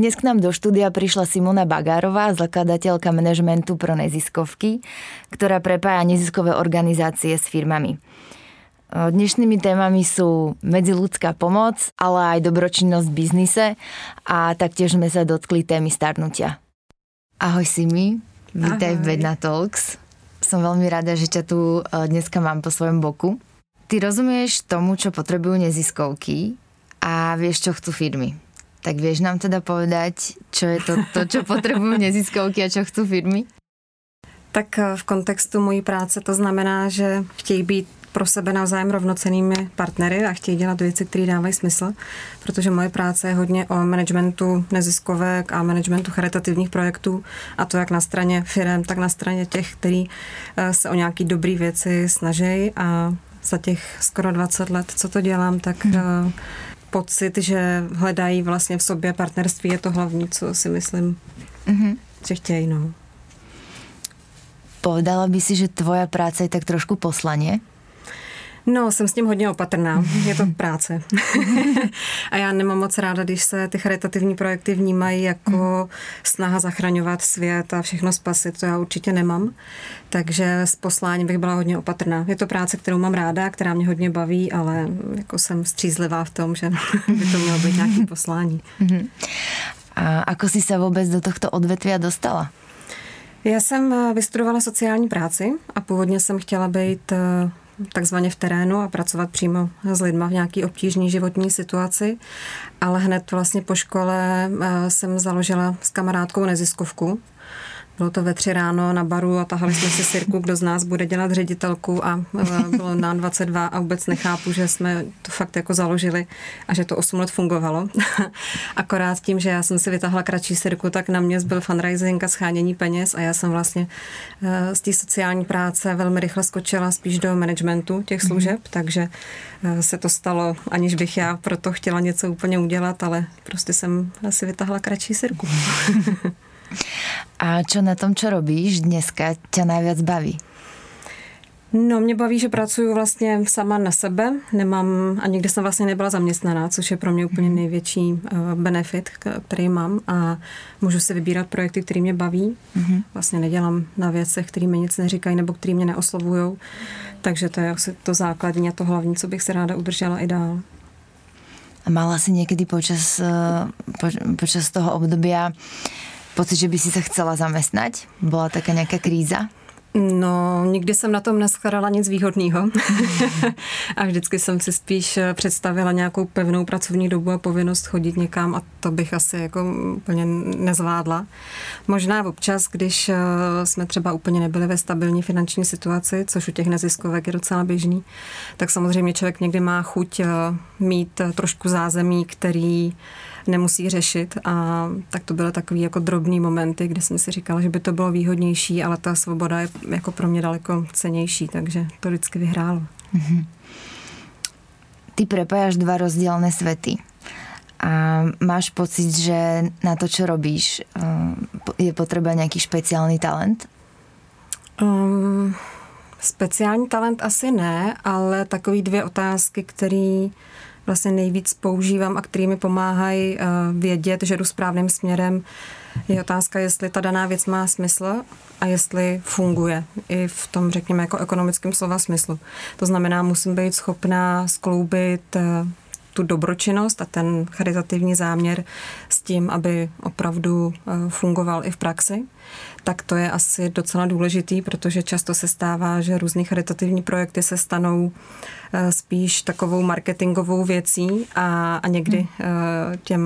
Dnes k nám do štúdia prišla Simona Bagárová, zakladateľka manažmentu pro neziskovky, ktorá prepája neziskové organizácie s firmami. Dnešnými témami sú medziludská pomoc, ale aj dobročinnosť v biznise a taktiež sme sa dotkli témy starnutia. Ahoj Simi, vítaj Ahoj. v Bedna Talks. Som veľmi rada, že ťa tu dneska mám po svojom boku. Ty rozumieš tomu, čo potrebujú neziskovky a vieš, čo chcú firmy. Tak vieš nám teda povedať, čo je to, to čo potřebují neziskovky a čo chcou firmy? Tak eh, v kontextu mojí práce to znamená, že chtějí být pro sebe navzájem rovnocenými partnery a chtějí dělat věci, které dávají smysl, protože moje práce je hodně o managementu neziskovek a managementu charitativních projektů a to jak na straně firm, tak na straně těch, kteří eh, se o nějaké dobré věci snaží a za těch skoro 20 let, co to dělám, tak hmm pocit, že hledají vlastně v sobě partnerství, je to hlavní, co si myslím, mm-hmm. že chtějí. No. Povedala by si, že tvoja práce je tak trošku poslanie? No, jsem s tím hodně opatrná. Je to práce. a já nemám moc ráda, když se ty charitativní projekty vnímají jako snaha zachraňovat svět a všechno spasit. To já určitě nemám. Takže s posláním bych byla hodně opatrná. Je to práce, kterou mám ráda, která mě hodně baví, ale jako jsem střízlivá v tom, že by to mělo být nějaké poslání. Mhm. A ako si se vůbec do tohto odvětví dostala? Já jsem vystudovala sociální práci a původně jsem chtěla být eh, takzvaně v terénu a pracovat přímo s lidma v nějaký obtížné životní situaci, ale hned vlastně po škole eh, jsem založila s kamarádkou neziskovku, bylo to ve tři ráno na baru a tahali jsme si sirku, kdo z nás bude dělat ředitelku a e, bylo nám 22 a vůbec nechápu, že jsme to fakt jako založili a že to 8 let fungovalo. Akorát tím, že já jsem si vytáhla kratší sirku, tak na mě zbyl fundraising a schánění peněz a já jsem vlastně e, z té sociální práce velmi rychle skočila spíš do managementu těch mhm. služeb, takže e, se to stalo, aniž bych já proto chtěla něco úplně udělat, ale prostě jsem si vytáhla kratší sirku. A čo na tom, čo robíš dneska, ťa najviac baví? No, mě baví, že pracuji vlastně sama na sebe. Nemám, a nikdy jsem vlastně nebyla zaměstnaná, což je pro mě úplně mhm. největší eh, benefit, který mám a můžu si vybírat projekty, které mě baví. Mm-hmm. Vlastně nedělám na věcech, které mi nic neříkají nebo které mě neoslovují. Takže to je asi to základní a to hlavní, co bych se ráda udržela i dál. A mala si někdy počas, eh, po, počas toho obdobia pocit, že by si se chcela zamestnať? Byla taká nějaká kríza? No, nikdy jsem na tom neschledala nic výhodného. a vždycky jsem si spíš představila nějakou pevnou pracovní dobu a povinnost chodit někam a to bych asi jako úplně nezvládla. Možná občas, když eh, jsme třeba úplně nebyli ve stabilní finanční situaci, což u těch neziskovek je docela běžný, tak samozřejmě člověk někdy má chuť eh, mít trošku zázemí, který nemusí řešit a tak to byly takový jako drobný momenty, kde jsem si říkala, že by to bylo výhodnější, ale ta svoboda je jako pro mě daleko cenější, takže to vždycky vyhrálo. Mm-hmm. Ty prepájáš dva rozdílné světy a máš pocit, že na to, co robíš, eh, je potřeba nějaký speciální talent? Um, speciální talent asi ne, ale takový dvě otázky, které vlastně nejvíc používám a který mi pomáhají eh, vědět, že jdu správným směrem, je otázka, jestli ta daná věc má smysl a jestli funguje i v tom, řekněme, jako ekonomickém slova smyslu. To znamená, musím být schopná skloubit eh, tu dobročinnost a ten charitativní záměr s tím, aby opravdu eh, fungoval i v praxi, tak to je asi docela důležitý, protože často se stává, že různý charitativní projekty se stanou eh, spíš takovou marketingovou věcí a, a někdy hmm. Eh, těm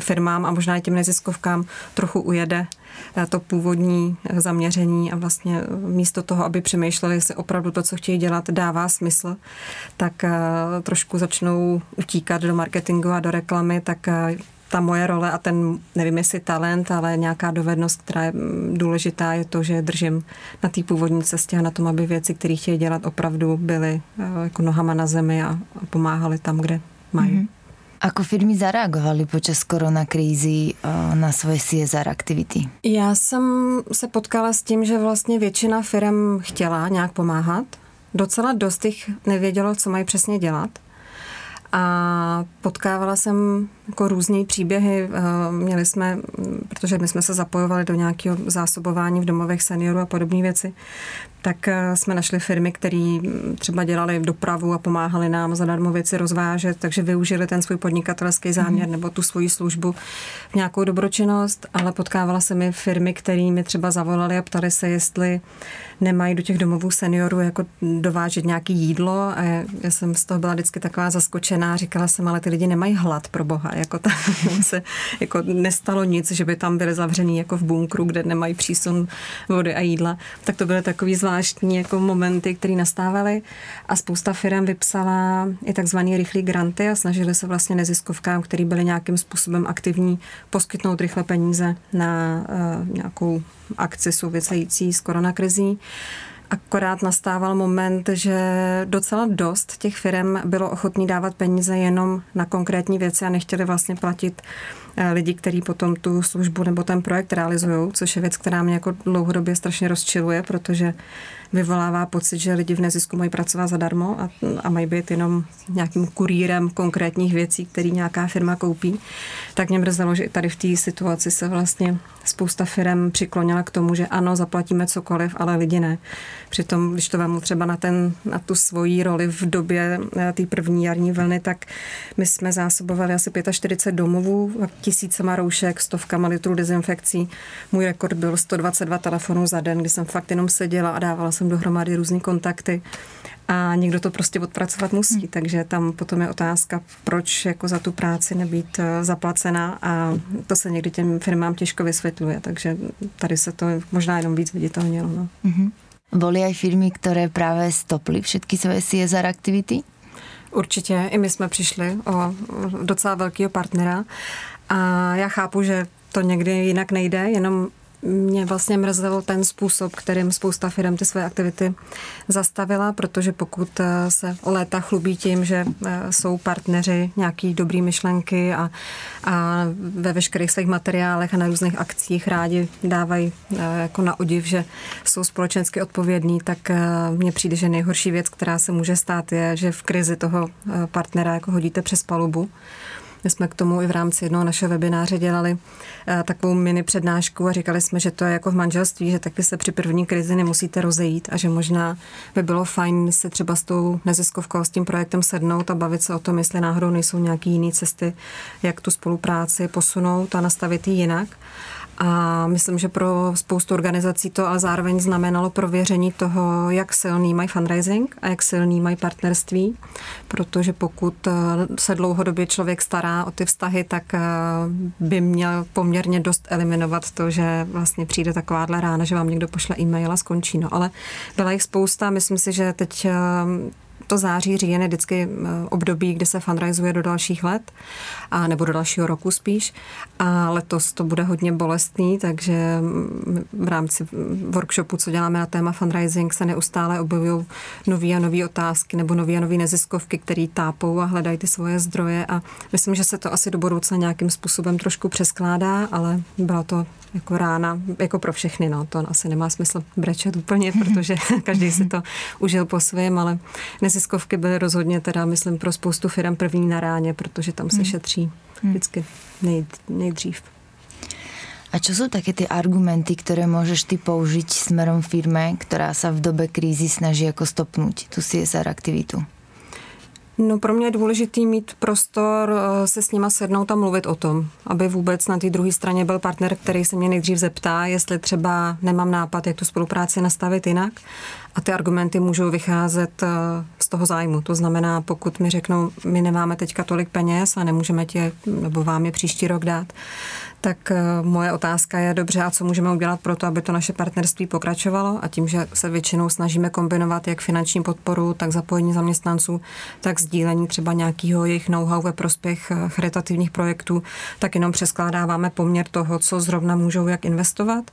firmám a možná i těm neziskovkám trochu ujede to původní zaměření a vlastně místo toho, aby přemýšleli, jestli opravdu to, co chtějí dělat, dává smysl, tak trošku začnou utíkat do marketingu a do reklamy, tak eh, ta moje role a ten, nevím jestli talent, ale nějaká dovednost, která je mm, důležitá, je to, že držím na té původní cestě a na tom, aby věci, které chtějí dělat, opravdu byly eh, jako nohama na zemi a pomáhali tam, kde mají. Mm-hmm. Ako firmy zareagovaly počas koronakrízy eh, na svoje CSR aktivity? Já jsem se potkala s tím, že vlastně většina firm chtěla nějak pomáhat. Docela dost jich nevědělo, co mají přesně dělat. A potkávala jsem jako různé příběhy. Eh, měli jsme, protože my jsme se zapojovali do nějakého zásobování v domovech seniorů a podobné věci, tak eh, jsme našli firmy, které třeba dělali dopravu a pomáhali nám zadarmo věci rozvážet, takže využili ten svůj podnikatelský záměr mm. nebo tu svoji službu v nějakou dobročinnost, ale potkávala se mi firmy, které mi třeba zavolali a ptali se, jestli nemají do těch domovů seniorů jako dovážet nějaký jídlo a já jsem z toho byla vždycky taková zaskočená, říkala jsem, ale ty lidi nemají hlad pro boha, jako tam se jako nestalo nic, že by tam byli zavřený jako v bunkru, kde nemají přísun vody a jídla, tak to byly takový zvláštní jako momenty, které nastávaly a spousta firm vypsala i takzvaný rychlý granty a snažili se vlastně neziskovkám, který byly nějakým způsobem aktivní, poskytnout rychle peníze na uh, nějakou akci související s koronakrizí. Akorát nastával moment, že docela dost těch firm bylo ochotný dávat peníze jenom na konkrétní věci a nechtěli vlastně platit eh, lidi, kteří potom tu službu nebo ten projekt realizují, což je věc, která mě jako dlouhodobě strašně rozčiluje, protože vyvolává pocit, že lidi v nezisku mají pracovat zadarmo a, a mají být jenom nějakým kurýrem konkrétních věcí, které nějaká firma koupí. Tak mě mrzelo, že i tady v té situaci se vlastně spousta firm přiklonila k tomu, že ano, zaplatíme cokoliv, ale lidi ne. Přitom, když to vám třeba na, ten, na tu svoji roli v době eh, té první jarní vlny, tak my jsme zásobovali asi 45 domovů, tisícema roušek, stovkama litrů dezinfekcí. Můj rekord byl 122 telefonů za den, kdy jsem fakt jenom seděla a dávala jsem dohromady různé kontakty a někdo to prostě odpracovat musí, hmm. takže tam potom je otázka, proč jako za tu práci nebýt eh, zaplacena a to se někdy těm firmám těžko vysvětluje, takže tady se to možná jenom víc viditelnilo. No. Mm-hmm. Boli aj firmy, které právě stoply všetky své CSR aktivity? Určitě, i my jsme přišli o docela velkého partnera a já chápu, že to někdy jinak nejde, jenom mě vlastně mrzel ten způsob, kterým spousta firm ty své aktivity zastavila, protože pokud eh, se léta chlubí tím, že eh, jsou partneři nějaký dobrý myšlenky a, a ve veškerých svých materiálech a na různých akcích rádi dávají eh, jako na odiv, že jsou společensky odpovědní, tak mně přijde, že nejhorší věc, která se může stát, je, že v krizi toho partnera jako hodíte přes palubu my jsme k tomu i v rámci jednoho našeho webináře dělali eh, takovou mini přednášku a říkali jsme, že to je jako v manželství, že taky se při první krizi nemusíte rozejít a že možná by bylo fajn se třeba s tou neziskovkou, s tím projektem sednout a bavit se o tom, jestli náhodou nejsou nějaké jiné cesty, jak tu spolupráci posunout a nastavit ji jinak. A myslím, že pro spoustu organizací to ale zároveň znamenalo prověření toho, jak silný mají fundraising a jak silný mají partnerství, protože pokud eh, se dlouhodobě člověk stará o ty vztahy, tak eh, by měl poměrně dost eliminovat to, že vlastně přijde takováhle rána, že vám někdo pošle e-mail a skončí. No, ale byla jich spousta, myslím si, že teď eh, to září, říjen je vždycky eh, období, kdy se fundraizuje do dalších let, a nebo do dalšího roku spíš. A letos to bude hodně bolestný, takže mm, v rámci workshopu, co děláme na téma fundraising, se neustále objevují nové a nové otázky nebo nové a nové neziskovky, které tápou a hledají ty svoje zdroje. A myslím, že se to asi do budoucna nějakým způsobem trošku přeskládá, ale byla to jako rána, jako pro všechny, no, to asi nemá smysl brečet úplně, protože každý si to užil po svém, ale neziskovky byly rozhodně teda, myslím, pro spoustu firm první na ráně, protože tam se hmm. šetří hmm. vždycky nej, nejdřív. A čo sú také ty argumenty, ktoré môžeš ty použiť smerom firme, ktorá sa v dobe krízy snaží ako stopnúť tú CSR aktivitu? No pro mě je důležitý mít prostor eh, se s nima sednout a mluvit o tom, aby vůbec na té druhé straně byl partner, který se mě nejdřív zeptá, jestli třeba nemám nápad, jak tu spolupráci nastavit jinak. A ty argumenty můžou vycházet eh, z toho zájmu. To znamená, pokud mi řeknou, my nemáme teďka tolik peněz a nemůžeme tě, nebo vám je příští rok dát, tak eh, moje otázka je dobře, a co můžeme udělat pro to, aby to naše partnerství pokračovalo a tím, že se většinou snažíme kombinovat jak finanční podporu, tak zapojení zaměstnanců, tak sdílení třeba nějakého jejich know-how ve prospěch eh, charitativních projektů, tak jenom přeskládáváme poměr toho, co zrovna můžou jak investovat,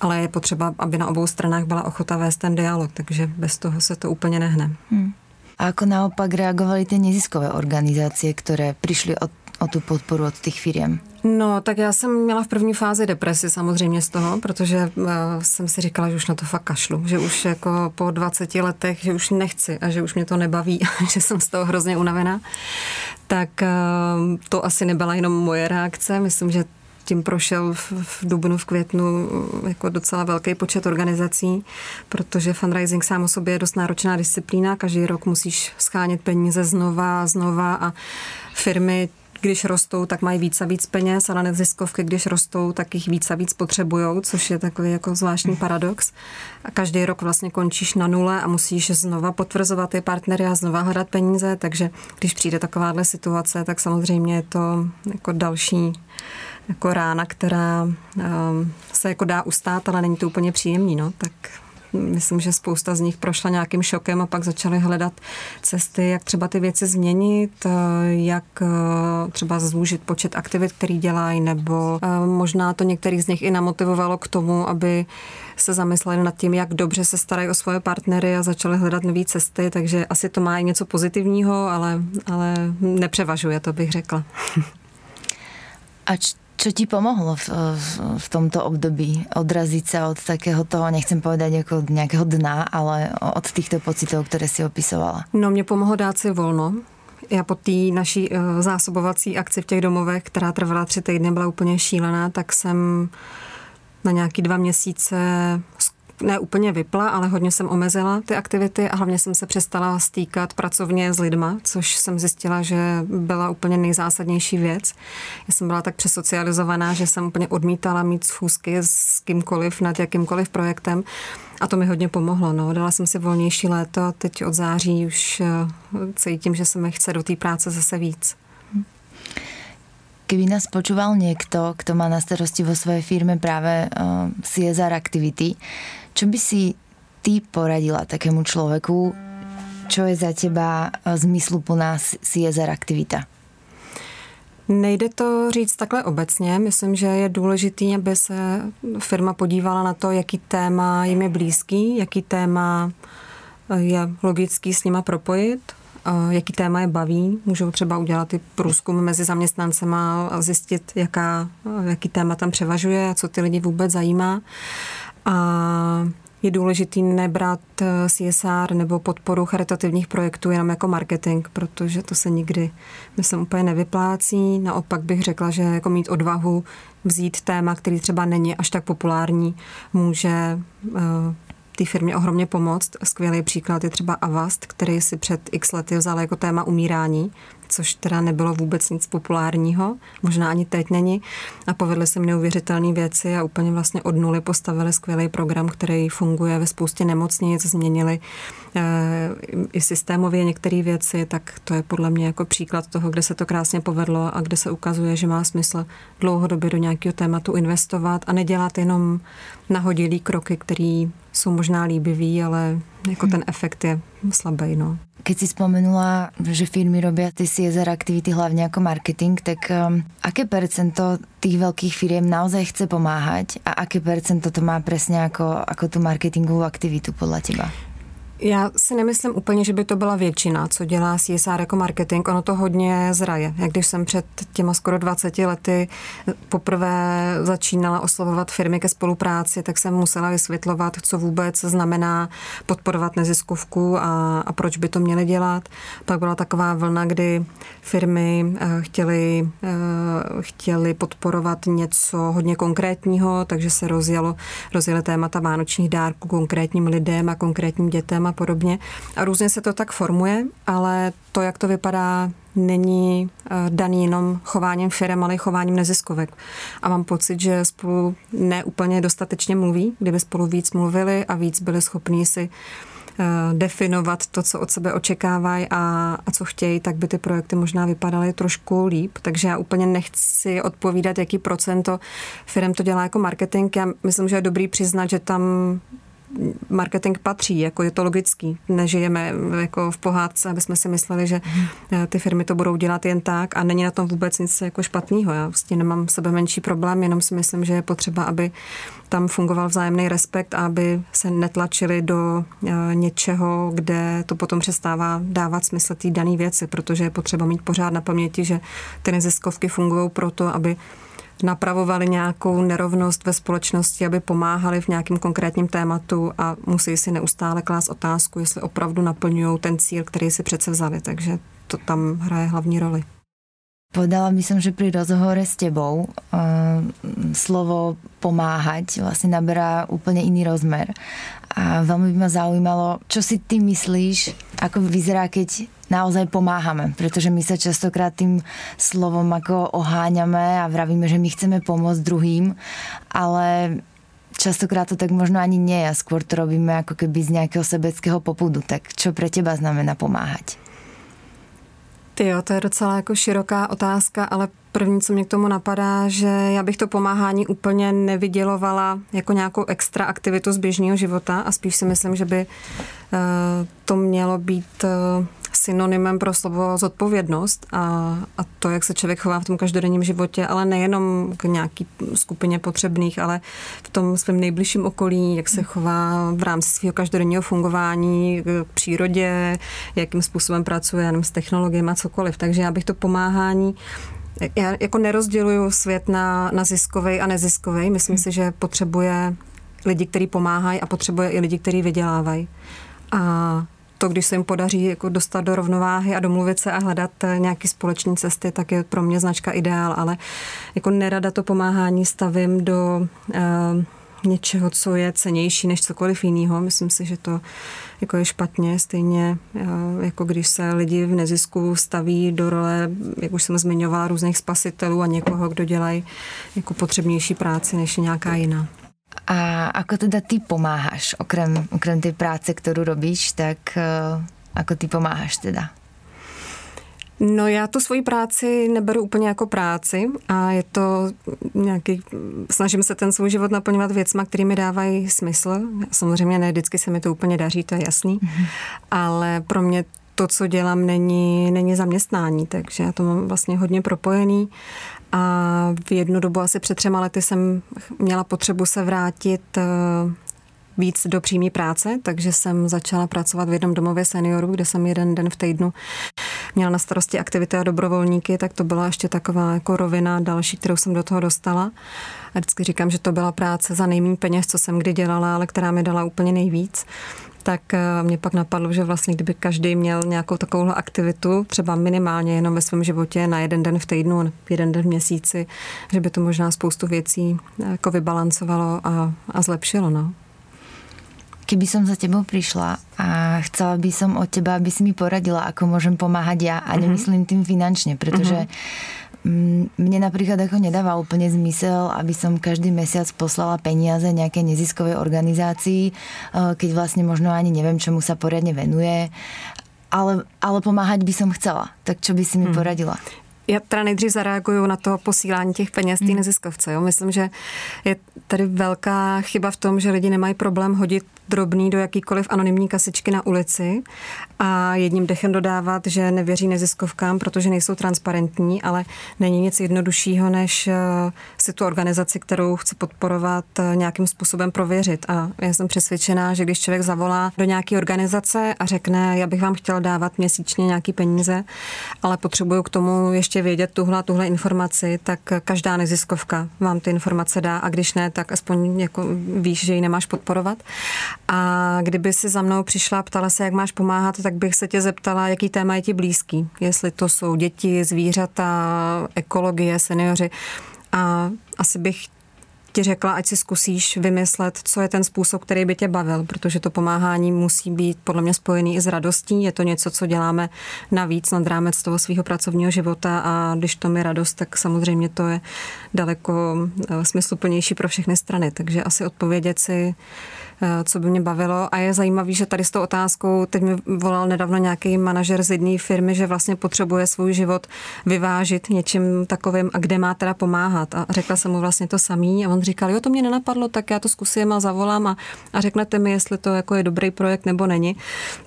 ale je potřeba, aby na obou stranách byla ochota vést ten dialog, takže bez toho se to úplně nehne. Hmm. A ako naopak reagovali tie neziskové organizácie, ktoré prišli od o tu podporu od těch firm? No, tak já jsem měla v první fázi depresi samozřejmě z toho, protože uh, jsem si říkala, že už na to fakt kašlu, že už jako po 20 letech, že už nechci a že už mě to nebaví a že jsem z toho hrozně unavená. Tak uh, to asi nebyla jenom moje reakce, myslím, že tím prošel v, v dubnu, v květnu jako docela velký počet organizací, protože fundraising sám o sobě je dost náročná disciplína. Každý rok musíš schánět peníze znova a znova a firmy když rostou, tak mají víc a víc peněz, ale neziskovky, když rostou, tak jich víc a víc potřebují, což je takový jako zvláštní paradox. A každý rok vlastně končíš na nule a musíš znova potvrzovat ty partnery a znova hledat peníze, takže když přijde takováhle situace, tak samozřejmě je to jako další jako rána, která um, se jako dá ustát, ale není to úplně příjemný, no, tak myslím, že spousta z nich prošla nějakým šokem a pak začaly hledat cesty, jak třeba ty věci změnit, eh, jak eh, třeba zúžit počet aktivit, který dělají, nebo eh, možná to některých z nich i namotivovalo k tomu, aby se zamysleli nad tím, jak dobře se starají o svoje partnery a začali hledat nové cesty, takže asi to má i něco pozitivního, ale, ale nepřevažuje, to bych řekla. A čo ti pomohlo v, v, v tomto období odraziť sa od takého toho, nechcem povedať ako nejakého dna, ale od týchto pocitov, které si opisovala? No mě pomohlo dát si volno. Já po té naší uh, zásobovací akci v těch domovech, která trvala tři týdny, byla úplně šílená, tak jsem na nějaký dva měsíce ne úplně vypla, ale hodně jsem omezila ty aktivity a hlavně jsem se přestala stýkat pracovně s lidma, což jsem zjistila, že byla úplně nejzásadnější věc. Já jsem byla tak přesocializovaná, že jsem úplně odmítala mít schůzky s kýmkoliv nad jakýmkoliv projektem a to mi hodně pomohlo. No. Dala jsem si volnější léto a teď od září už eh, cítím, že se mi chce do té práce zase víc. Keby nás počúval niekto, kto má na starosti vo svojej firme práve uh, CSR aktivity, čo by si ty poradila takému človeku, čo je za teba uh, zmysluplná CSR aktivita? Nejde to říct takhle obecně. Myslím, že je důležité, aby se firma podívala na to, jaký téma jim je blízký, jaký téma je logický s nima propojit jaký téma je baví. Můžou třeba udělat i průzkum mezi zaměstnancema a zjistit, jaká, jaký téma tam převažuje a co ty lidi vůbec zajímá. A je důležitý nebrat eh, CSR nebo podporu charitativních projektů jenom jako marketing, protože to se nikdy, myslím, úplně nevyplácí. Naopak bych řekla, že jako mít odvahu vzít téma, který třeba není až tak populární, může eh, té firmě ohromně pomoct. Skvělý příklad je třeba Avast, který si před x lety vzal jako téma umírání což teda nebylo vůbec nic populárního, možná ani teď není. A povedly se neuvěřitelné věci a úplně vlastně od nuly postavili skvělý program, který funguje ve spoustě nemocnic, změnili i systémově některé věci, tak to je podle mě jako příklad toho, kde se to krásně povedlo a kde se ukazuje, že má smysl dlouhodobě do nějakého tématu investovat a nedělat jenom nahodilý kroky, které jsou možná líbivý, ale jako ten efekt je slabý. No. Keď si spomenula, že firmy robia ty CSR aktivity hlavne ako marketing, tak um, aké percento tých veľkých firiem naozaj chce pomáhať a aké percento to má presne ako, ako tú marketingovú aktivitu podľa teba? Já si nemyslím úplně, že by to byla většina, co dělá CSR jako marketing. Ono to hodně zraje. Jak když jsem před těma skoro 20 lety poprvé začínala oslovovat firmy ke spolupráci, tak jsem musela vysvětlovat, co vůbec znamená podporovat neziskovku a, a proč by to měly dělat. Pak byla taková vlna, kdy firmy uh, chtěly, uh, chtěly podporovat něco hodně konkrétního, takže se rozjelo, rozjeli témata vánočních dárků konkrétním lidem a konkrétním dětem a podobně. A různě se to tak formuje, ale to, jak to vypadá, není eh, daný jenom chováním firm, ale i chováním neziskovek. A mám pocit, že spolu neúplně dostatečně mluví, kdyby spolu víc mluvili a víc byli schopní si eh, definovat to, co od sebe očekávají a, a co chtějí, tak by ty projekty možná vypadaly trošku líp. Takže já úplně nechci odpovídat, jaký procento firm to dělá jako marketing. Já myslím, že je dobrý přiznat, že tam marketing patří, jako je to logický. Nežijeme jako v pohádce, aby jsme si mysleli, že eh, ty firmy to budou dělat jen tak a není na tom vůbec nic jako špatného. Já vlastně nemám sebe menší problém, jenom si myslím, že je potřeba, aby tam fungoval vzájemný respekt a aby se netlačili do eh, něčeho, kde to potom přestává dávat smysl té dané věci, protože je potřeba mít pořád na paměti, že ty neziskovky fungují proto, aby napravovali nějakou nerovnost ve společnosti, aby pomáhali v nějakém konkrétním tématu a musí si neustále klást otázku, jestli opravdu naplňují ten cíl, který si přece vzali. Takže to tam hraje hlavní roli. Povedala by som, že pri rozhovore s tebou uh, slovo pomáhať vlastne naberá úplne iný rozmer. A veľmi by ma zaujímalo, čo si ty myslíš, ako vyzerá, keď naozaj pomáhame, pretože my sa častokrát tým slovom ako oháňame a vravíme, že my chceme pomôcť druhým, ale častokrát to tak možno ani nie a skôr to robíme ako keby z nejakého sebeckého popudu. Tak čo pre teba znamená pomáhať? Jo, to je docela jako široká otázka, ale první, co mě k tomu napadá, že já bych to pomáhání úplně nevydělovala jako nějakou extra aktivitu z běžného života a spíš si myslím, že by eh, to mělo být eh, synonymem pro slovo zodpovědnost a, a to, jak se člověk chová v tom každodenním životě, ale nejenom k nějaký skupině potřebných, ale v tom svém nejbližším okolí, jak se chová v rámci svého každodenního fungování k přírodě, jakým způsobem pracuje jenom s technologiemi a cokoliv. Takže já bych to pomáhání já jako nerozděluju svět na, na ziskový a neziskový. Myslím hmm. si, že potřebuje lidi, kteří pomáhají a potřebuje i lidi, kteří vydělávají. A to, když se jim podaří jako dostat do rovnováhy a domluvit se a hledat eh, nějaké společné cesty, tak je pro mě značka ideál, ale jako nerada to pomáhání stavím do uh, něčeho, co je cenější než cokoliv jiného. Myslím si, že to jako je špatně, stejně uh, jako když se lidi v nezisku staví do role, jak už jsem zmiňovala, různých spasitelů a někoho, kdo dělají jako potřebnější práci než nějaká jiná. A ako teda ty pomáhaš, okrem, okrem tej práce, ktorú robíš, tak uh, ako ty pomáhaš teda? No já tu svoji práci neberu úplně jako práci a je to nějaký, snažím se ten svůj život naplňovat věcma, které mi dávají smysl. Samozřejmě ne vždycky se mi to úplně daří, to je jasný, mm-hmm. ale pro mě to, co dělám, není, není zaměstnání, takže já to mám vlastně hodně propojený a v jednu dobu asi před třema lety jsem měla potřebu se vrátit eh, víc do přímé práce, takže jsem začala pracovat v jednom domově seniorů, kde jsem jeden den v týdnu měla na starosti aktivity a dobrovolníky, tak to byla ještě taková jako rovina další, kterou jsem do toho dostala. A vždycky říkám, že to byla práce za nejméně peněz, co jsem kdy dělala, ale která mi dala úplně nejvíc tak eh, mě pak napadlo, že vlastně kdyby každý měl nějakou takovou aktivitu, třeba minimálně jenom ve svém životě na jeden den v týdnu, jeden den v měsíci, že by to možná spoustu věcí eh, jako vybalancovalo a, a zlepšilo. No. Keby som za tebou prišla a chcela by som od teba, aby si mi poradila, ako môžem pomáhať ja a mhm. nemyslím tým finančne, pretože mm-hmm mne napríklad ako nedáva úplne zmysel, aby som každý mesiac poslala peniaze nejakej neziskovej organizácii, eh, keď vlastne možno ani neviem, čomu sa poriadne venuje. Ale, ale pomáhať by som chcela. Tak čo by si mi hmm. poradila? Já teda nejdřív zareaguju na to posílání těch peněz té hmm. neziskovce. Jo. Myslím, že je tady velká chyba v tom, že lidi nemají problém hodit drobný do jakýkoliv anonymní kasičky na ulici a jedním dechem dodávat, že nevěří neziskovkám, protože nejsou transparentní, ale není nic jednoduššího, než eh, si tu organizaci, kterou chci podporovat, eh, nějakým způsobem prověřit. A já jsem přesvědčená, že když člověk zavolá do nějaké organizace a řekne, já bych vám chtěl dávat měsíčně nějaký peníze, ale potřebuju k tomu ještě vědět tuhle tuhle informaci, tak každá neziskovka vám ty informace dá a když ne, tak aspoň jako víš, že ji nemáš podporovat. A kdyby si za mnou přišla a ptala se, jak máš pomáhat, tak bych se tě zeptala, jaký téma je ti blízký. Jestli to jsou děti, zvířata, ekologie, seniori. A asi bych ti řekla, ať si zkusíš vymyslet, co je ten způsob, který by tě bavil, protože to pomáhání musí být podle mě spojený i s radostí. Je to něco, co děláme navíc nad rámec toho svého pracovního života a když to mi radost, tak samozřejmě to je daleko eh, smysluplnější pro všechny strany. Takže asi odpovědět si, co by mě bavilo. A je zajímavý, že tady s tou otázkou, teď mi volal nedávno nějaký manažer z jedné firmy, že vlastně potřebuje svůj život vyvážit něčím takovým a kde má teda pomáhat. A řekla jsem mu vlastně to samý a on říkal, jo, to mě nenapadlo, tak já to zkusím a zavolám a, a řeknete mi, jestli to jako je dobrý projekt nebo není.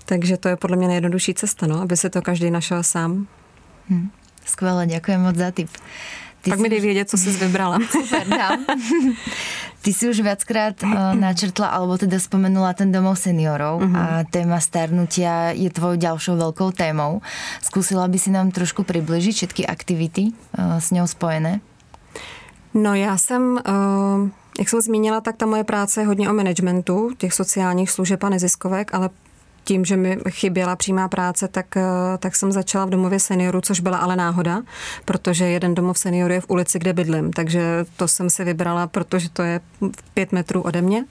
Takže to je podle mě nejjednodušší cesta, no, aby se to každý našel sám. Hmm. Skvěle, děkuji moc za tip. Ty tak mi dej vědět, co jsi vybrala. Super, dám. Ty si už viackrát uh, načrtla, alebo teda spomenula ten domov seniorov uh-huh. a téma starnutia je tvojou ďalšou veľkou témou. Skúsila by si nám trošku přiblížit všetky aktivity uh, s ňou spojené? No já jsem, uh, jak jsem zmínila, tak ta moje práce je hodně o managementu těch sociálních služeb a neziskovek, ale tím, že mi chyběla přímá práce, tak, eh, tak jsem začala v domově seniorů, což byla ale náhoda, protože jeden domov seniorů je v ulici, kde bydlím, takže to jsem si vybrala, protože to je pět metrů ode mě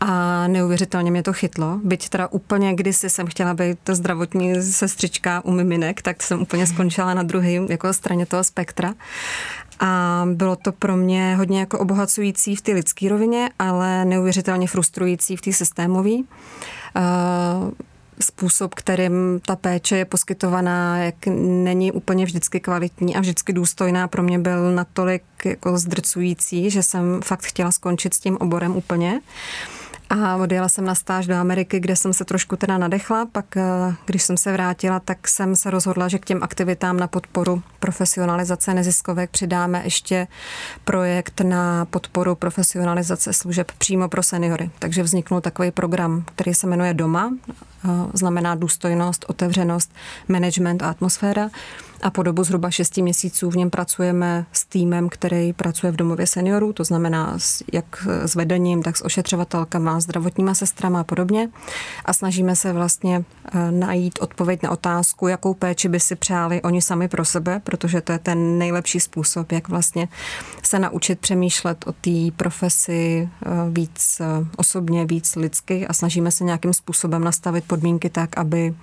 a neuvěřitelně mě to chytlo. Byť teda úplně kdysi jsem chtěla být zdravotní sestřička u miminek, tak jsem úplně skončila na druhé jako straně toho spektra. A bylo to pro mě hodně jako obohacující v té lidské rovině, ale neuvěřitelně frustrující v té systémové. Eh, způsob, kterým ta péče je poskytovaná, jak není úplně vždycky kvalitní a vždycky důstojná, pro mě byl natolik jako zdrcující, že jsem fakt chtěla skončit s tím oborem úplně. A odjela jsem na stáž do Ameriky, kde jsem se trošku teda nadechla. Pak, eh, když jsem se vrátila, tak jsem se rozhodla, že k těm aktivitám na podporu profesionalizace neziskovek přidáme ještě projekt na podporu profesionalizace služeb přímo pro seniory. Takže vzniknul takový program, který se jmenuje Doma, znamená důstojnost, otevřenost, management a atmosféra a po dobu zhruba 6 měsíců v něm pracujeme s týmem, který pracuje v domově seniorů, to znamená jak s vedením, tak s ošetřovatelkama, zdravotníma sestrama a podobně. A snažíme se vlastně eh, najít odpověď na otázku, jakou péči by si přáli oni sami pro sebe, protože to je ten nejlepší způsob, jak vlastně se naučit přemýšlet o té profesi eh, víc eh, osobně, víc lidsky a snažíme se nějakým způsobem nastavit podmínky tak, aby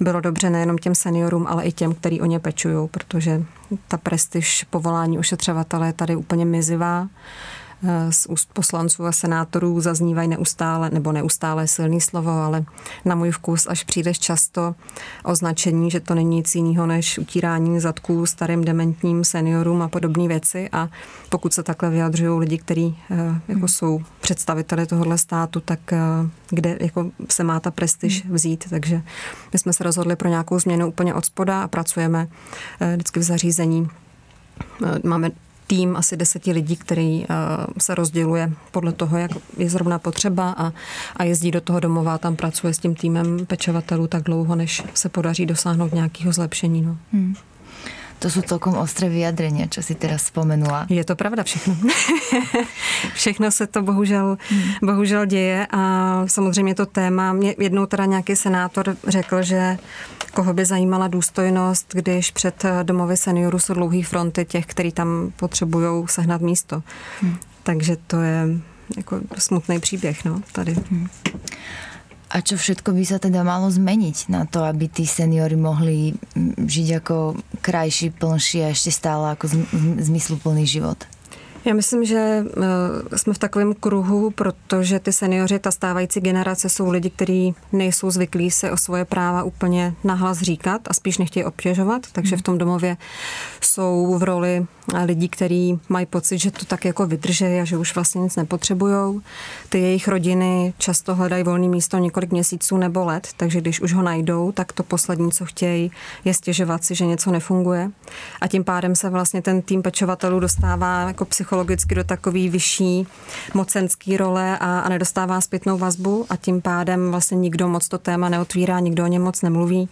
bylo dobře nejenom těm seniorům, ale i těm, který o ně pečují, protože ta prestiž povolání ošetřovatele je tady úplně mizivá z úst poslanců a senátorů zaznívají neustále, nebo neustále silný slovo, ale na můj vkus až příliš často označení, že to není nic jiného než utírání zadků starým dementním seniorům a podobné věci. A pokud se takhle vyjadřují lidi, kteří eh, jako hmm. jsou představiteli tohohle státu, tak eh, kde jako se má ta prestiž hmm. vzít. Takže my jsme se rozhodli pro nějakou změnu úplně od spoda a pracujeme eh, vždycky v zařízení Máme tým asi deseti lidí, který uh, se rozděluje podle toho, jak je zrovna potřeba a, a jezdí do toho domova, tam pracuje s tím týmem pečovatelů tak dlouho, než se podaří dosáhnout nějakého zlepšení. No. Hmm. To jsou celkom ostré vyjadrenia, co si teraz vzpomenula. Je to pravda všechno. všechno se to bohužel, hmm. bohužel děje a samozřejmě to téma, mě jednou teda nějaký senátor řekl, že koho by zajímala důstojnost, když před domovy seniorů jsou dlouhé fronty těch, kteří tam potřebují sehnat místo. Hmm. Takže to je jako smutný příběh, no, tady. Hmm. A čo všetko by sa teda malo zmeniť na to, aby tí seniory mohli žiť ako krajší, plnší a ešte stále ako zmysluplný život? Já myslím, že eh, jsme v takovém kruhu, protože ty seniori, ta stávající generace jsou lidi, kteří nejsou zvyklí se o svoje práva úplně nahlas říkat a spíš nechtějí obtěžovat, takže v tom domově jsou v roli lidí, kteří mají pocit, že to tak jako vydrží a že už vlastně nic nepotřebují. Ty jejich rodiny často hledají volné místo několik měsíců nebo let, takže když už ho najdou, tak to poslední, co chtějí, je stěžovat si, že něco nefunguje. A tím pádem se vlastně ten tým pečovatelů dostává jako psychologicky do takový vyšší mocenský role a, a nedostává zpětnou vazbu a tím pádem vlastně nikdo moc to téma neotvírá, nikdo o něm moc nemluví.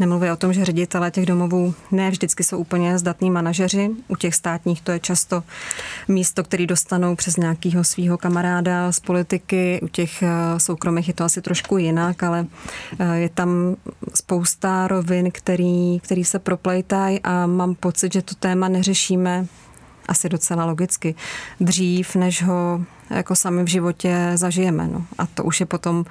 Nemluví o tom, že ředitelé těch domovů ne vždycky jsou úplně zdatní manažeři. U těch státních to je často místo, který dostanou přes nějakého svého kamaráda z politiky. U těch eh, soukromých je to asi trošku jinak, ale eh, je tam spousta rovin, který, který se proplejtají a mám pocit, že to téma neřešíme asi docela logicky. Dřív, než ho jako sami v životě zažijeme. No. A to už je potom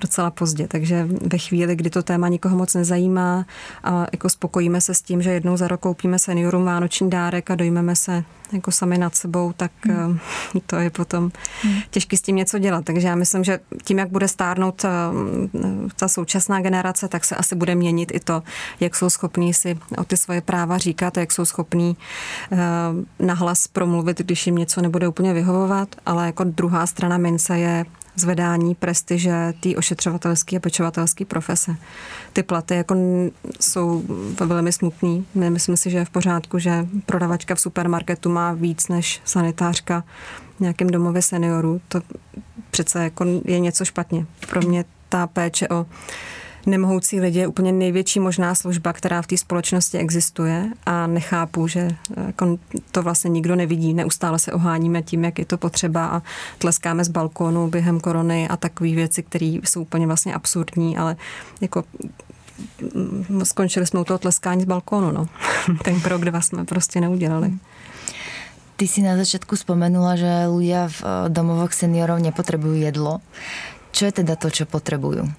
docela pozdě. Takže ve chvíli, kdy to téma nikoho moc nezajímá a jako spokojíme se s tím, že jednou za rok koupíme seniorům vánoční dárek a dojmeme se jako sami nad sebou, tak hmm. Eh, to je potom hmm. těžké s tím něco dělat. Takže já myslím, že tím, jak bude stárnout eh, ta současná generace, tak se asi bude měnit i to, jak jsou schopní si o ty svoje práva říkat, jak jsou schopní eh, nahlas promluvit, když jim něco nebude úplně vyhovovat, ale jako druhá strana mince je zvedání prestiže té ošetřovatelské a pečovatelské profese. Ty platy jako jsou velmi smutný. Nemyslím si, že je v pořádku, že prodavačka v supermarketu má víc než sanitářka v nějakém domově seniorů. To přece jako je něco špatně. Pro mě ta péče o nemohoucí lidi je úplně největší možná služba, která v té společnosti existuje a nechápu, že jako to vlastně nikdo nevidí. Neustále se oháníme tím, jak je to potřeba a tleskáme z balkónu během korony a takové věci, které jsou úplně vlastně absurdní, ale jako mm, skončili jsme u toho tleskání z balkónu. No. Ten krok dva jsme prostě neudělali. Ty si na začátku spomenula, že ľudia v eh, domovoch seniorov nepotřebují jedlo. Čo je teda to, čo potřebují?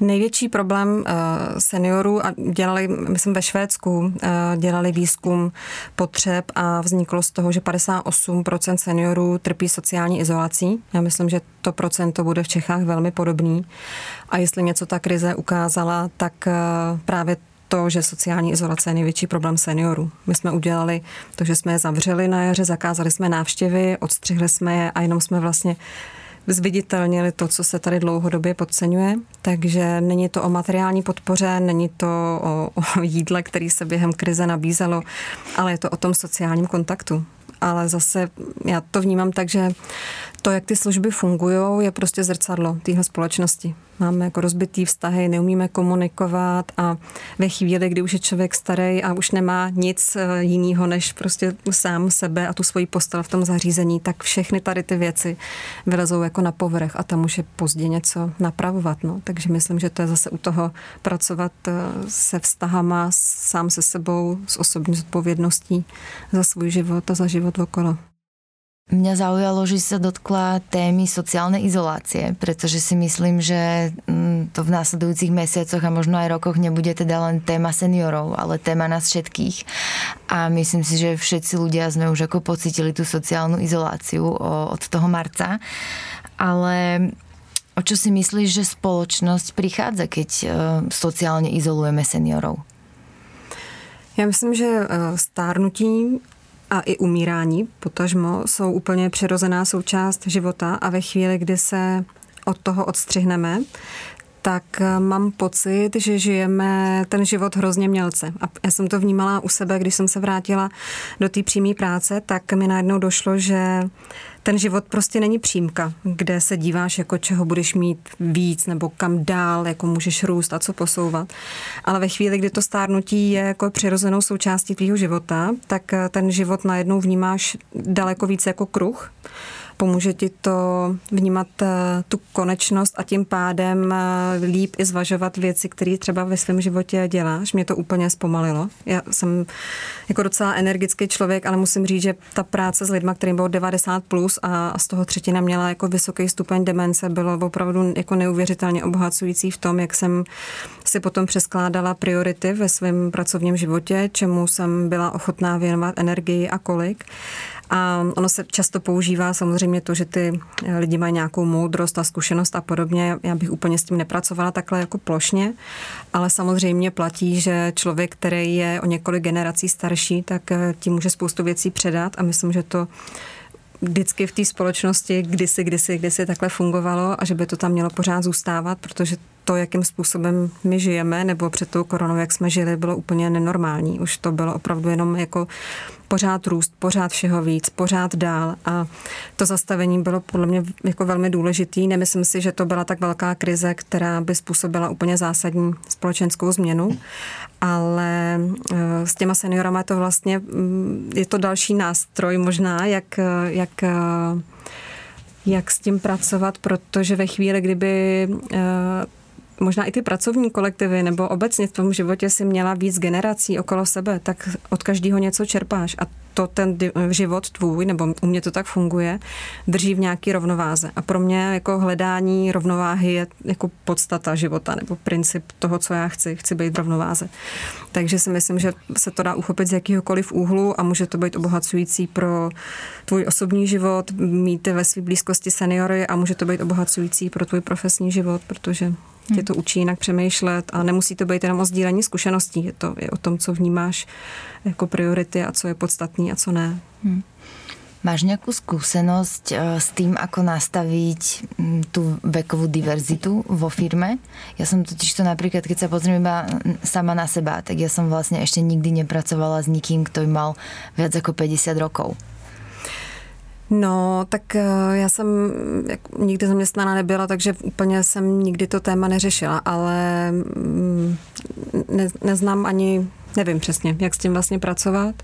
Největší problém eh, seniorů, a dělali, myslím ve Švédsku, eh, dělali výzkum potřeb a vzniklo z toho, že 58% seniorů trpí sociální izolací. Já myslím, že to procento bude v Čechách velmi podobný. A jestli něco ta krize ukázala, tak eh, právě to, že sociální izolace je největší problém seniorů. My jsme udělali to, že jsme je zavřeli na jaře, zakázali jsme návštěvy, odstřihli jsme je a jenom jsme vlastně zviditelnili to, co se tady dlouhodobě podceňuje. Takže není to o materiální podpoře, není to o, o jídle, který se během krize nabízelo, ale je to o tom sociálním kontaktu. Ale zase já to vnímám tak, že to, jak ty služby fungují, je prostě zrcadlo téhle společnosti. Máme jako rozbitý vztahy, neumíme komunikovat a ve chvíli, kdy už je člověk starý a už nemá nic eh, jiného, než prostě sám sebe a tu svoji postel v tom zařízení, tak všechny tady ty věci vylezou jako na povrch a tam už je pozdě něco napravovat. No. Takže myslím, že to je zase u toho pracovat eh, se vztahama sám se sebou, s osobní zodpovědností za svůj život a za život okolo. Mňa zaujalo, že sa dotkla témy sociálnej izolácie, pretože si myslím, že mm, to v následujúcich mesiacoch a možno aj rokoch nebude teda len téma seniorov, ale téma nás všetkých. A myslím si, že všetci ľudia sme už ako pocitili tú sociálnu izoláciu od toho marca. Ale o čo si myslíš, že spoločnosť prichádza, keď e, sociálne izolujeme seniorov? Já myslím, že e, stárnutí a i umírání, potažmo, jsou úplně přirozená součást života a ve chvíli, kdy se od toho odstřihneme, tak eh, mám pocit, že žijeme ten život hrozně mělce. A já jsem to vnímala u sebe, když jsem se vrátila do té přímé práce, tak mi najednou došlo, že ten život prostě není přímka, kde se díváš, jako čeho budeš mít víc, nebo kam dál, jako můžeš růst a co posouvat. Ale ve chvíli, kdy to stárnutí je jako přirozenou součástí tvýho života, tak eh, ten život najednou vnímáš daleko víc jako kruh Pomůže ti to vnímat eh, tu konečnost a tím pádem eh, líp i zvažovat věci, které třeba ve svém životě děláš. Mě to úplně zpomalilo. Já jsem jako docela energický člověk, ale musím říct, že ta práce s lidmi, kterým bylo 90 plus a z toho třetina měla jako vysoký stupeň demence, bylo opravdu jako neuvěřitelně obohacující v tom, jak jsem si potom přeskládala priority ve svém pracovním životě, čemu jsem byla ochotná věnovat energii a kolik. A ono se často používá samozřejmě to, že ty lidi mají nějakou moudrost a zkušenost a podobně. Já bych úplně s tím nepracovala takhle jako plošně, ale samozřejmě platí, že člověk, který je o několik generací starší, tak eh, tím může spoustu věcí předat a myslím, že to vždycky v té společnosti kdysi, kdysi, kdysi takhle fungovalo a že by to tam mělo pořád zůstávat, protože to, jakým způsobem my žijeme, nebo před tou koronou, jak jsme žili, bylo úplně nenormální. Už to bylo opravdu jenom jako pořád růst, pořád všeho víc, pořád dál a to zastavení bylo podle mě jako velmi důležitý. Nemyslím si, že to byla tak velká krize, která by způsobila úplně zásadní společenskou změnu, ale eh, s těma seniorama je to vlastně, mm, je to další nástroj možná, jak, jak eh, jak s tím pracovat, protože ve chvíli, kdyby eh, možná i ty pracovní kolektivy nebo obecně v tom životě si měla víc generací okolo sebe, tak od každého něco čerpáš a to ten život tvůj, nebo u mě to tak funguje, drží v nějaký rovnováze. A pro mě jako hledání rovnováhy je jako podstata života nebo princip toho, co já chci. Chci být v rovnováze. Takže si myslím, že se to dá uchopit z jakéhokoliv úhlu a může to být obohacující pro tvůj osobní život, mít ve své blízkosti seniory a může to být obohacující pro tvůj profesní život, protože tě to učí jinak přemýšlet a nemusí to být jenom o sdílení zkušeností, je to je o tom, co vnímáš jako priority a co je podstatný a co ne. Hmm. Máš nějakou zkušenost eh, s tím, ako nastaviť hm, tu vekovú diverzitu vo firme? Ja som totiž to napríklad, keď sa pozriem iba sama na seba, tak ja som vlastne ešte nikdy nepracovala s nikým, kto mal viac ako 50 rokov. No, tak eh, já jsem nikdy zaměstnaná nebyla, takže úplně jsem nikdy to téma neřešila, ale mm, ne, neznám ani, nevím přesně, jak s tím vlastně pracovat.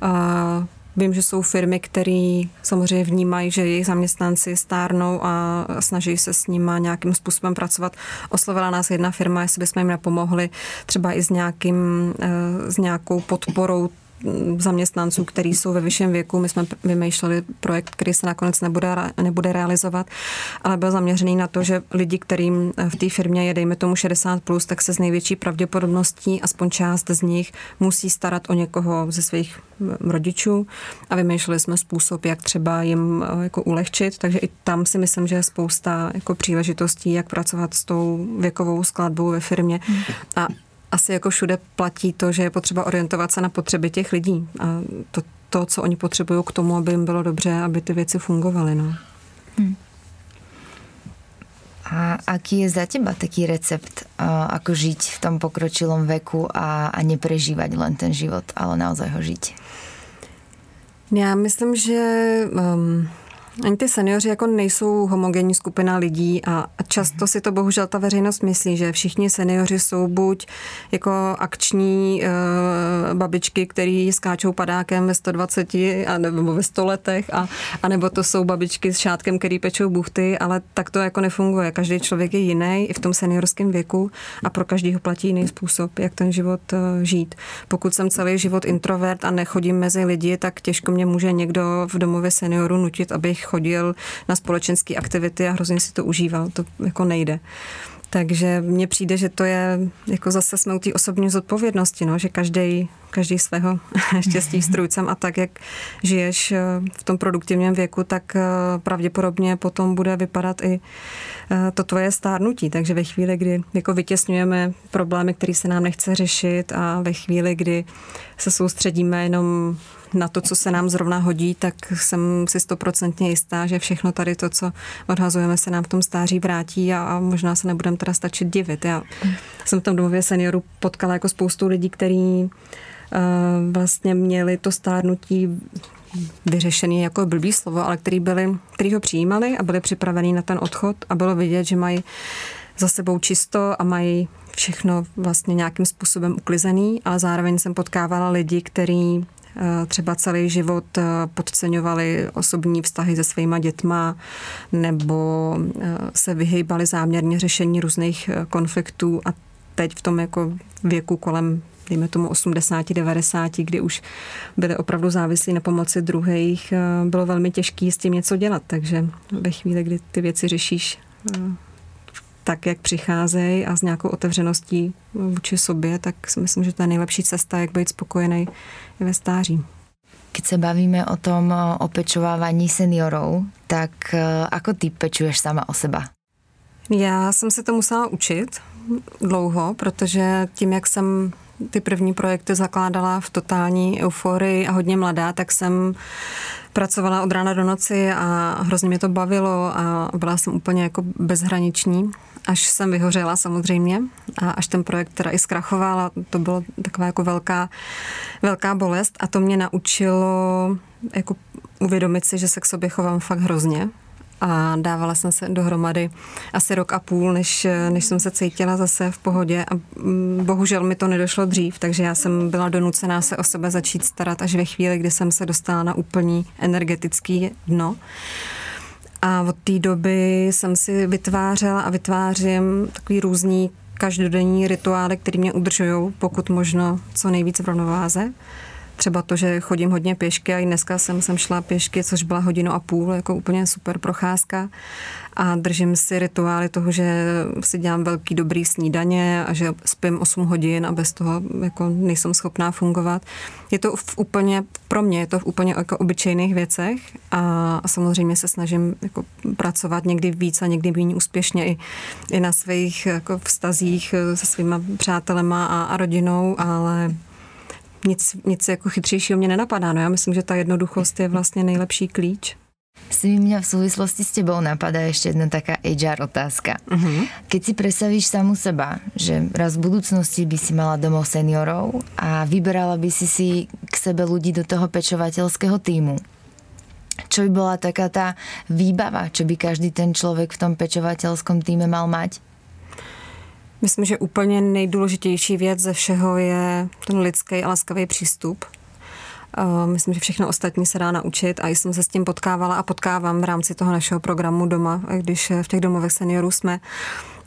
A vím, že jsou firmy, které samozřejmě vnímají, že jejich zaměstnanci stárnou a snaží se s nima nějakým způsobem pracovat. Oslovila nás jedna firma, jestli bychom jim nepomohli třeba i s, nějakým, eh, s nějakou podporou zaměstnanců, kteří jsou ve vyšším věku. My jsme vymýšleli projekt, který se nakonec nebude, nebude realizovat, ale byl zaměřený na to, že lidi, kterým v té firmě je, dejme tomu 60+, plus, tak se s největší pravděpodobností, aspoň část z nich, musí starat o někoho ze svých rodičů a vymýšleli jsme způsob, jak třeba jim eh, jako ulehčit, takže i tam si myslím, že je spousta jako příležitostí, jak pracovat s tou věkovou skladbou ve firmě hmm. a asi jako všude platí to, že je potřeba orientovat se na potřeby těch lidí a to, to co oni potřebují k tomu, aby jim bylo dobře, aby ty věci fungovaly. No. Hmm. A aký je za teba taký recept, ako žiť v tom pokročilom veku a, a neprežívať len ten život, ale naozaj ho žiť? Já myslím, že um, ani ty seniori jako nejsou homogenní skupina lidí a často si to bohužel ta veřejnost myslí, že všichni seniori jsou buď jako akční e, babičky, který skáčou padákem ve 120 a nebo ve 100 letech a, a nebo to jsou babičky s šátkem, který pečou buchty, ale tak to jako nefunguje. Každý člověk je jiný i v tom seniorském věku a pro každýho platí jiný způsob, jak ten život e, žít. Pokud jsem celý život introvert a nechodím mezi lidi, tak těžko mě může někdo v domově seniorů nutit, abych chodil na společenské aktivity a hrozně si to užíval. To jako nejde. Takže mně přijde, že to je, jako zase jsme u té osobní zodpovědnosti, no, že každý každý svého štěstí strůjcem a tak, jak žiješ eh, v tom produktivním věku, tak eh, pravděpodobně potom bude vypadat i eh, to tvoje stárnutí. Takže ve chvíli, kdy jako vytěsňujeme problémy, které se nám nechce řešit a ve chvíli, kdy se soustředíme jenom na to, co se nám zrovna hodí, tak jsem si stoprocentně jistá, že všechno tady to, co odhazujeme, se nám v tom stáří vrátí a, a možná se nebudeme teda stačit divit. Já jsem v tom domově seniorů potkala jako spoustu lidí, který vlastně měli to stárnutí vyřešený jako blbý slovo, ale který, byli, který ho přijímali a byli připravení na ten odchod a bylo vidět, že mají za sebou čisto a mají všechno vlastně nějakým způsobem uklizený, ale zároveň jsem potkávala lidi, kteří třeba celý život podceňovali osobní vztahy se svýma dětma nebo se vyhejbali záměrně řešení různých konfliktů a teď v tom jako věku kolem dejme tomu 80, 90, kdy už byli opravdu závislí na pomoci druhých, eh, bylo velmi těžké s tím něco dělat. Takže ve chvíli, kdy ty věci řešíš eh, tak, jak přicházejí a s nějakou otevřeností vůči sobě, tak si myslím, že to je nejlepší cesta, jak být spokojený i ve stáří. Keď se bavíme o tom opečovávání seniorů, tak eh, ako ty pečuješ sama o seba? Já jsem se to musela učit dlouho, protože tím, jak jsem ty první projekty zakládala v totální euforii a hodně mladá, tak jsem pracovala od rána do noci a hrozně mě to bavilo a byla jsem úplně jako bezhraniční, až jsem vyhořela samozřejmě a až ten projekt teda i zkrachoval to bylo taková jako velká, velká bolest a to mě naučilo jako uvědomit si, že se k sobě chovám fakt hrozně, a dávala jsem se dohromady asi rok a půl, než, než jsem se cítila zase v pohodě a mm, bohužel mi to nedošlo dřív, takže já jsem byla donucená se o sebe začít starat až ve chvíli, kdy jsem se dostala na úplný energetický dno. A od té doby jsem si vytvářela a vytvářím takový různý každodenní rituály, které mě udržují, pokud možno co nejvíc v rovnováze. Třeba to, že chodím hodně pěšky a i dneska jsem, jsem šla pěšky, což byla hodinu a půl, jako úplně super procházka a držím si rituály toho, že si dělám velký dobrý snídaně a že spím 8 hodin a bez toho jako nejsem schopná fungovat. Je to v úplně, pro mě je to v úplně jako obyčejných věcech a, a samozřejmě se snažím jako pracovat někdy víc a někdy méně úspěšně i, i na svých jako vztazích se svýma přátelema a, a rodinou, ale nic, nic jako chytřejšího mě nenapadá. No já myslím, že ta jednoduchost je vlastně nejlepší klíč. Si mňa v súvislosti s tebou napadá ešte jedna taká HR otázka. Uh-huh. Keď si predstavíš samu seba, že raz v budúcnosti by si mala domov seniorov a vyberala by si si k sebe ľudí do toho pečovateľského týmu, čo by bola taká tá výbava, čo by každý ten človek v tom pečovateľskom týme mal mať? Myslím, že úplně nejdůležitější věc ze všeho je ten lidský a laskavý přístup. Myslím, že všechno ostatní se dá naučit a jsem se s tím potkávala a potkávám v rámci toho našeho programu doma, když v těch domovech seniorů jsme.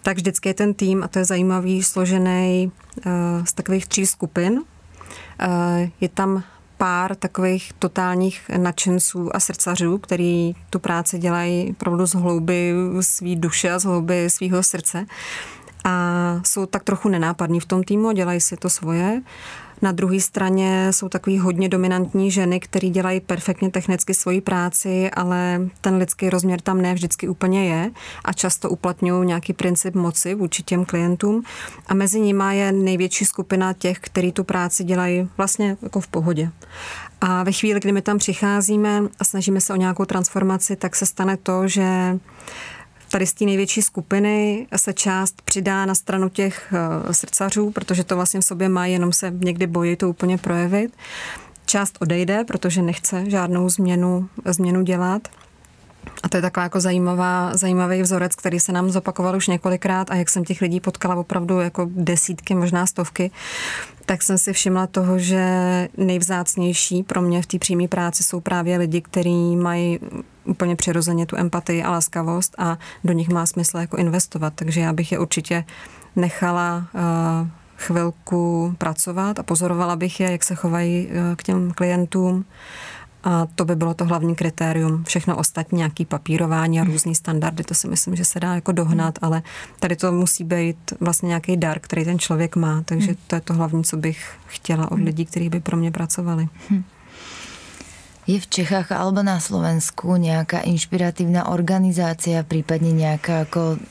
Tak vždycky je ten tým, a to je zajímavý, složený eh, z takových tří skupin. Eh, je tam pár takových totálních nadšenců a srdcařů, který tu práci dělají opravdu z hlouby svý duše a z hlouby svého srdce a jsou tak trochu nenápadní v tom týmu, dělají si to svoje. Na druhé straně jsou takový hodně dominantní ženy, které dělají perfektně technicky svoji práci, ale ten lidský rozměr tam ne vždycky úplně je a často uplatňují nějaký princip moci vůči těm klientům. A mezi nimi je největší skupina těch, kteří tu práci dělají vlastně jako v pohodě. A ve chvíli, kdy my tam přicházíme a snažíme se o nějakou transformaci, tak se stane to, že Tady z té největší skupiny se část přidá na stranu těch eh, srdcařů, protože to vlastně v sobě má, jenom se někdy bojí to úplně projevit. Část odejde, protože nechce žádnou změnu, změnu dělat. A to je taková jako zajímavá, zajímavý vzorec, který se nám zopakoval už několikrát a jak jsem těch lidí potkala opravdu jako desítky, možná stovky, tak jsem si všimla toho, že nejvzácnější pro mě v té přímé práci jsou právě lidi, kteří mají úplně přirozeně tu empatii a laskavost a do nich má smysl jako investovat. Takže já bych je určitě nechala uh, chvilku pracovat a pozorovala bych je, jak se chovají uh, k těm klientům. A to by bylo to hlavní kritérium. Všechno ostatní, nějaký papírování a různý standardy, to si myslím, že se dá jako dohnat, ale tady to musí být vlastně nějaký dar, který ten člověk má. Takže hmm. to je to hlavní, co bych chtěla od hmm. lidí, kteří by pro mě pracovali. Je v Čechách alebo na Slovensku nejaká inšpiratívna organizácia, prípadne nejaká ako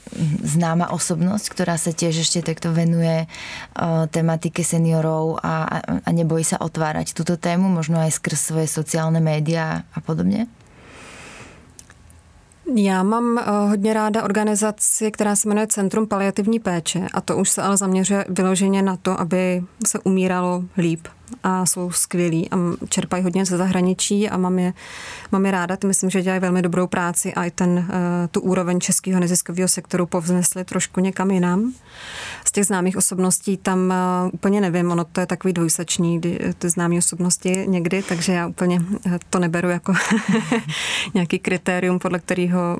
známa osobnosť, ktorá sa tiež ešte takto venuje uh, tematike seniorov a, a nebojí sa otvárať túto tému, možno aj skrz svoje sociálne média a podobně? Já mám hodně ráda organizaci, která se jmenuje Centrum paliativní péče a to už se ale zaměřuje vyloženě na to, aby se umíralo líp a jsou skvělí a čerpají hodně ze zahraničí a mám je, mám je ráda. Ty myslím, že dělají velmi dobrou práci a i ten, eh, tu úroveň českého neziskového sektoru povznesli trošku někam jinam. Z těch známých osobností tam eh, úplně nevím, ono to je takový dvojsačný, ty známé osobnosti někdy, takže já úplně eh, to neberu jako nějaký kritérium, podle kterého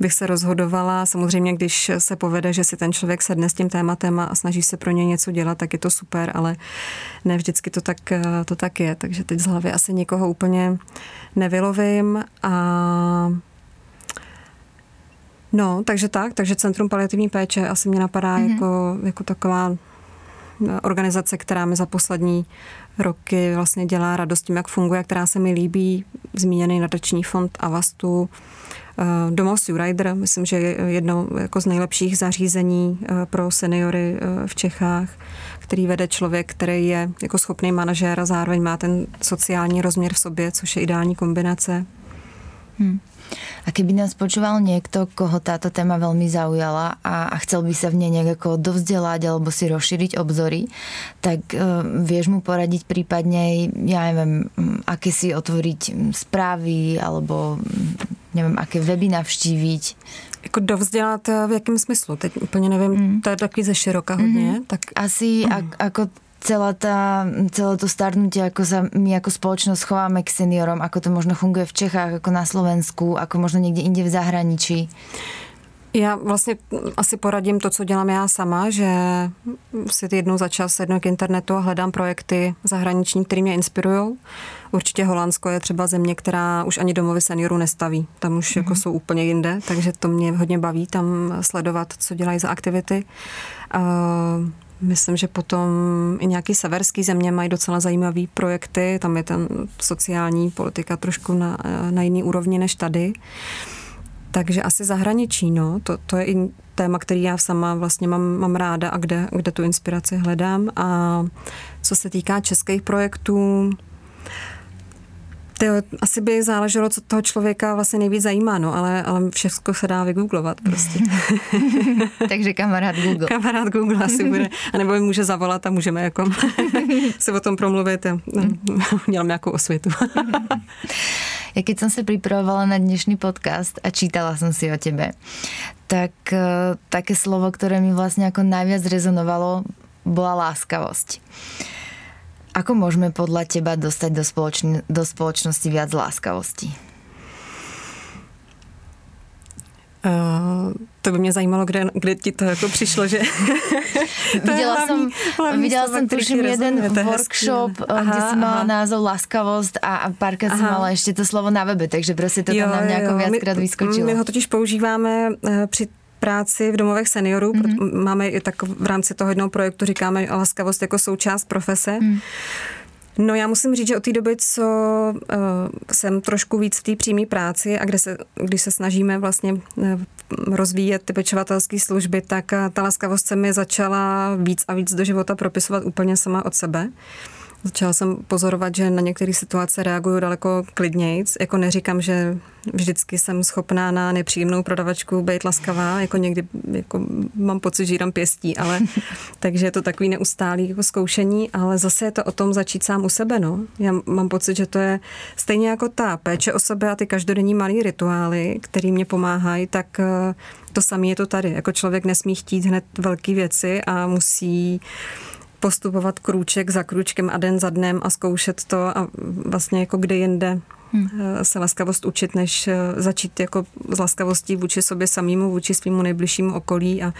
bych se rozhodovala. Samozřejmě, když se povede, že si ten člověk sedne s tím tématem a snaží se pro ně něco dělat, tak je to super, ale ne vždycky to tak, to tak je. Takže teď z hlavy asi nikoho úplně nevylovím a No, takže tak, takže Centrum paliativní péče asi mě napadá mm-hmm. jako, jako taková organizace, která mi za poslední roky vlastně dělá radost tím, jak funguje, která se mi líbí. Zmíněný nadační fond Avastu, eh, Domov Rider, myslím, že je jedno jako z nejlepších zařízení eh, pro seniory eh, v Čechách, který vede člověk, který je jako schopný manažér a zároveň má ten sociální rozměr v sobě, což je ideální kombinace. Hmm. A keby nás počúval niekto, koho táto téma veľmi zaujala a, a chcel by sa v nej nejako dovzdelať alebo si rozšíriť obzory, tak uh, vieš mu poradiť prípadne, ja neviem, aké si otvoriť správy alebo nevím, aké weby navštíviť. Jako dovzdělat v jakém smyslu? Teď úplně nevím, mm. to je takový ze široka hodně. Mm-hmm. Tak... Asi mm. ak, ako celá tá, celé to starnutie, ako sa my ako spoločnosť chováme k seniorom, ako to možno funguje v Čechách, ako na Slovensku, ako možno někde inde v zahraničí? Já vlastně asi poradím to, co dělám já sama, že si jednou za čas sednu k internetu a hledám projekty zahraniční, které mě inspirují. Určitě Holandsko je třeba země, která už ani domovy seniorů nestaví. Tam už mm-hmm. jako mhm. jsou úplně jinde, takže to mě hodně baví tam sledovat, co dělají za aktivity. Uh, Myslím, že potom i nějaký severský země mají docela zajímavý projekty, tam je ten sociální politika trošku na, na jiný úrovni než tady. Takže asi zahraničí, no, to, to je i téma, který já sama vlastně mám, mám ráda a kde, kde tu inspiraci hledám. A co se týká českých projektů, to asi by záleželo, co toho člověka vlastně nejvíc zajímá, no, ale, ale všechno se dá vygooglovat prostě. Takže kamarád Google. Kamarád Google asi bude, a nebo mi může zavolat a můžeme jako se o tom promluvit a no, dělám nějakou osvětu. Ja keď som sa pripravovala na dnešný podcast a čítala som si o tebe, tak uh, také slovo, ktoré mi vlastne ako najviac rezonovalo, bola láskavosť. Ako môžeme podľa teba dostať do, spoločn- do spoločnosti viac láskavosti? Uh, to by mě zajímalo, kde, kde ti to jako přišlo, že... viděla jsem, viděla jsem tuším jeden workshop, hezký, eh, aha, kde jsem mala aha. názov Laskavost a, a párkrát jsem mala ještě to slovo na webe, takže prostě to jo, tam na mě jako viackrát vyskočilo. My ho totiž používáme uh, při práci v domovech seniorů. Mm-hmm. Máme i tak v rámci toho jednoho projektu říkáme laskavost jako součást profese. Mm. No já musím říct, že od té doby, co uh, jsem trošku víc v té přímé práci a kde se, když se snažíme vlastně uh, rozvíjet ty pečovatelské služby, tak uh, ta laskavost se mi začala víc a víc do života propisovat úplně sama od sebe. Uh, Začala jsem pozorovat, že na některé situace reaguju daleko klidnějc. Jako neříkám, že vždycky jsem schopná na nepříjemnou prodavačku být laskavá, jako někdy jako mám pocit, že jdám pěstí, ale takže je to takový neustálý jako zkoušení, ale zase je to o tom začít sám u sebe, no. Já mám pocit, že to je stejně jako ta péče o sebe a ty každodenní malý rituály, který mě pomáhají, tak eh, to samé je to tady. Jako člověk nesmí chtít hned velké věci a musí postupovat krůček za krůčkem a den za dnem a zkoušet to a vlastně jako kde jinde hmm. Eh, se laskavost učit, než eh, začít jako s laskavostí vůči sobě samému, vůči svýmu nejbližšímu okolí a,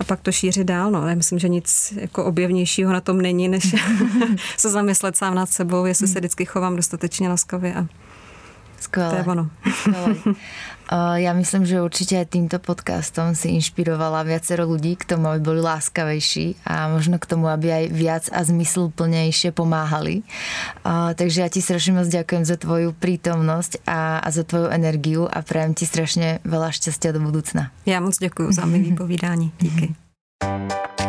a pak to šířit dál. No. Já myslím, že nic jako objevnějšího na tom není, než se zamyslet sám nad sebou, jestli se hmm. vždycky chovám dostatečně laskavě a Skvelé. To je ono. Skvelé. Ja myslím, že určite aj týmto podcastom si inšpirovala viacero ľudí k tomu, aby boli láskavejší a možno k tomu, aby aj viac a zmysluplnejšie pomáhali. Takže ja ti strašne moc ďakujem za tvoju prítomnosť a, a za tvoju energiu a prajem ti strašne veľa šťastia do budúcna. Já moc děkuji za milý povídání. Díky.